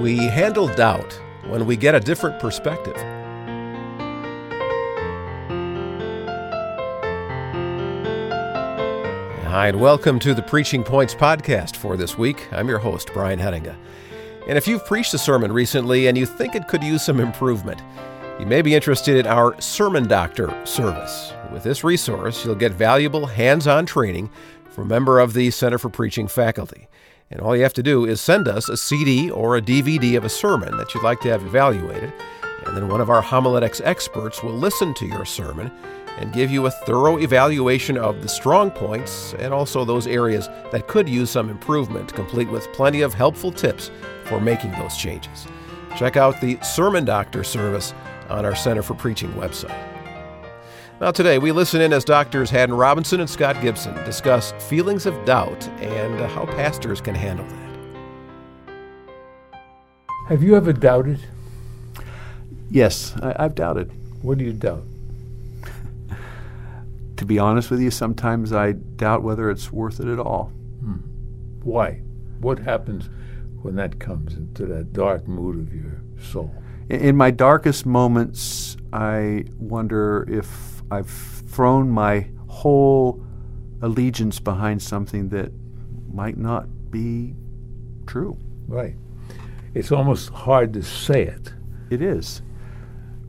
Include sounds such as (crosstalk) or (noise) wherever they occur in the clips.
We handle doubt when we get a different perspective. Hi, and welcome to the Preaching Points podcast for this week. I'm your host, Brian Hedinga. And if you've preached a sermon recently and you think it could use some improvement, you may be interested in our Sermon Doctor service. With this resource, you'll get valuable hands on training from a member of the Center for Preaching faculty. And all you have to do is send us a CD or a DVD of a sermon that you'd like to have evaluated, and then one of our homiletics experts will listen to your sermon and give you a thorough evaluation of the strong points and also those areas that could use some improvement, complete with plenty of helpful tips for making those changes. Check out the Sermon Doctor service on our Center for Preaching website. Now, today we listen in as doctors Haddon Robinson and Scott Gibson discuss feelings of doubt and how pastors can handle that. Have you ever doubted? Yes, I, I've doubted. What do you doubt? (laughs) To be honest with you, sometimes I doubt whether it's worth it at all. Hmm. Why? What happens when that comes into that dark mood of your soul? In, in my darkest moments, I wonder if I've thrown my whole allegiance behind something that might not be true. Right. It's almost hard to say it, It is.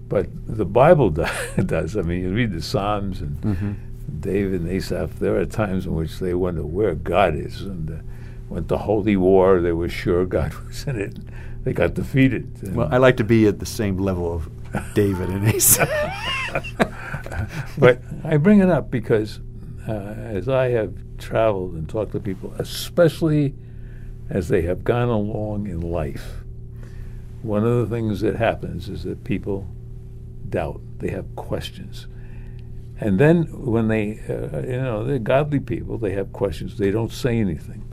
but the Bible (laughs) does. I mean, you read the Psalms and David and Asaph. There are times in which they wonder where God is, and uh, went to holy war. They were sure God (laughs) was in it. They got defeated. Well, I like to be at the same level of David and Asa. (laughs) (laughs) but I bring it up because uh, as I have traveled and talked to people, especially as they have gone along in life, one of the things that happens is that people doubt, they have questions. And then when they, uh, you know, they're godly people, they have questions, they don't say anything.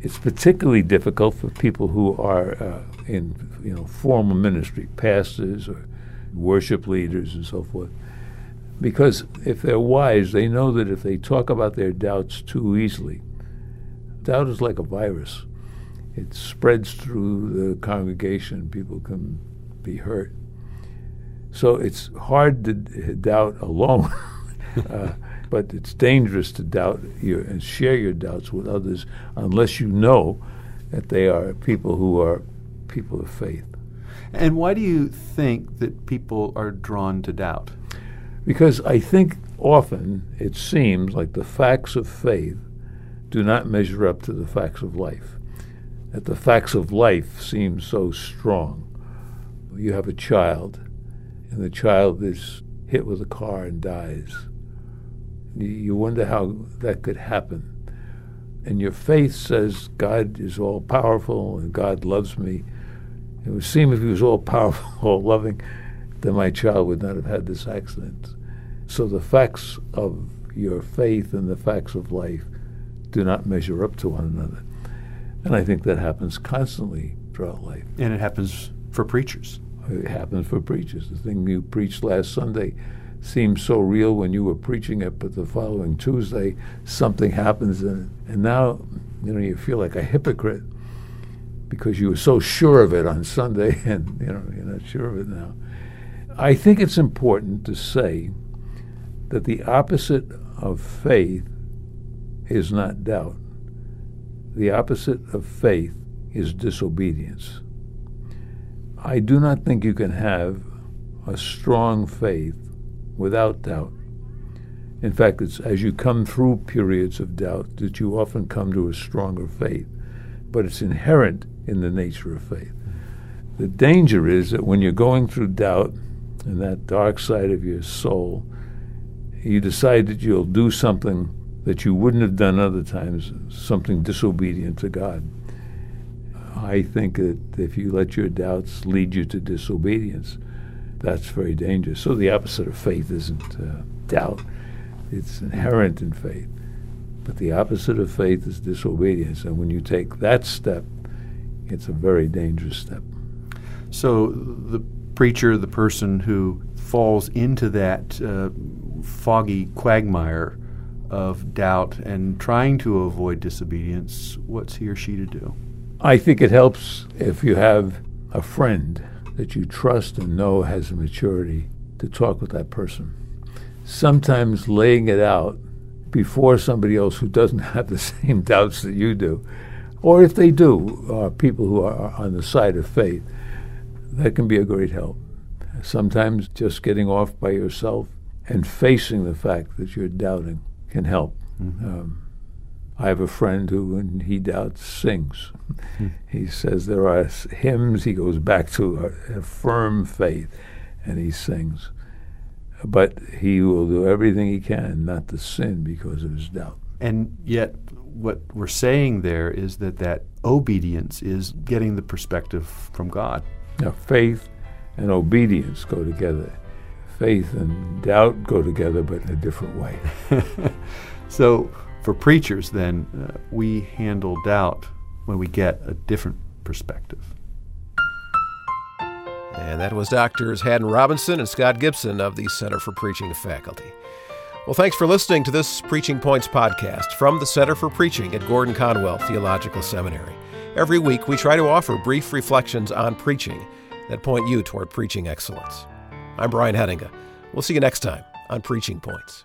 It's particularly difficult for people who are uh, in, you know, formal ministry, pastors or worship leaders and so forth. Because if they're wise, they know that if they talk about their doubts too easily, doubt is like a virus. It spreads through the congregation, people can be hurt. So it's hard to doubt alone, (laughs) uh, but it's dangerous to doubt your, and share your doubts with others unless you know that they are people who are people of faith. and why do you think that people are drawn to doubt? Because I think often it seems like the facts of faith do not measure up to the facts of life. That the facts of life seem so strong. You have a child, and the child is hit with a car and dies. You- wonder how that could happen. And your faith says God is all powerful and God loves me. It would seem if he was all powerful, (laughs) all loving, then my child would not have had this accident. So the facts of your faith and the facts of life do not measure up to one another. And I think that happens constantly throughout life. And it happens for preachers. It happens for preachers. The thing you preached last Sunday seemed so real when you were preaching it, but the following Tuesday something happens, and, and now you know you feel like a hypocrite because you were so sure of it on Sunday, (laughs) and you know you're not sure of it now. I think it's important to say that the opposite of faith is not doubt. The opposite of faith is disobedience. I do not think you can have a strong faith without doubt. In fact, it's as you come through periods of doubt that you often come to a stronger faith. But it's inherent in the nature of faith. The danger is that when you're going through doubt and that dark side of your soul, you decide that you'll do something that you wouldn't have done other times, something disobedient to God. I think that if you let your doubts lead you to disobedience, that's very dangerous. So the opposite of faith isn't uh, doubt, it's inherent in faith. But the opposite of faith is disobedience. And when you take that step, it's a very dangerous step. So the preacher, the person who falls into that uh, foggy quagmire of doubt and trying to avoid disobedience, what's he or she to do? I think it helps if you have a friend that you trust and know has a maturity to talk with that person. Sometimes laying it out before somebody else who doesn't (laughs) have the same doubts that you do, or if they do, are people who are on the side of faith, that can be a great help. Sometimes just getting off by yourself and facing the fact that you're doubting can help. Mm-hmm. Um, I have a friend who, when he doubts, sings. Mm-hmm. He says there are hymns, he goes back to a, a firm faith, and he sings. But he will do everything he can not to sin because of his doubt. And yet, what we're saying there is that that obedience is getting the perspective from God. Now, faith and obedience go together. Faith and doubt go together, but in a different way. (laughs) so, for preachers, then, uh, we handle doubt when we get a different perspective. And that was Doctors Haddon Robinson and Scott Gibson of the Center for Preaching Faculty. Well, thanks for listening to this Preaching Points podcast from the Center for Preaching at Gordon Conwell Theological Seminary. Every week, we try to offer brief reflections on preaching that point you toward preaching excellence. I'm Brian Hettinga. We'll see you next time on Preaching Points.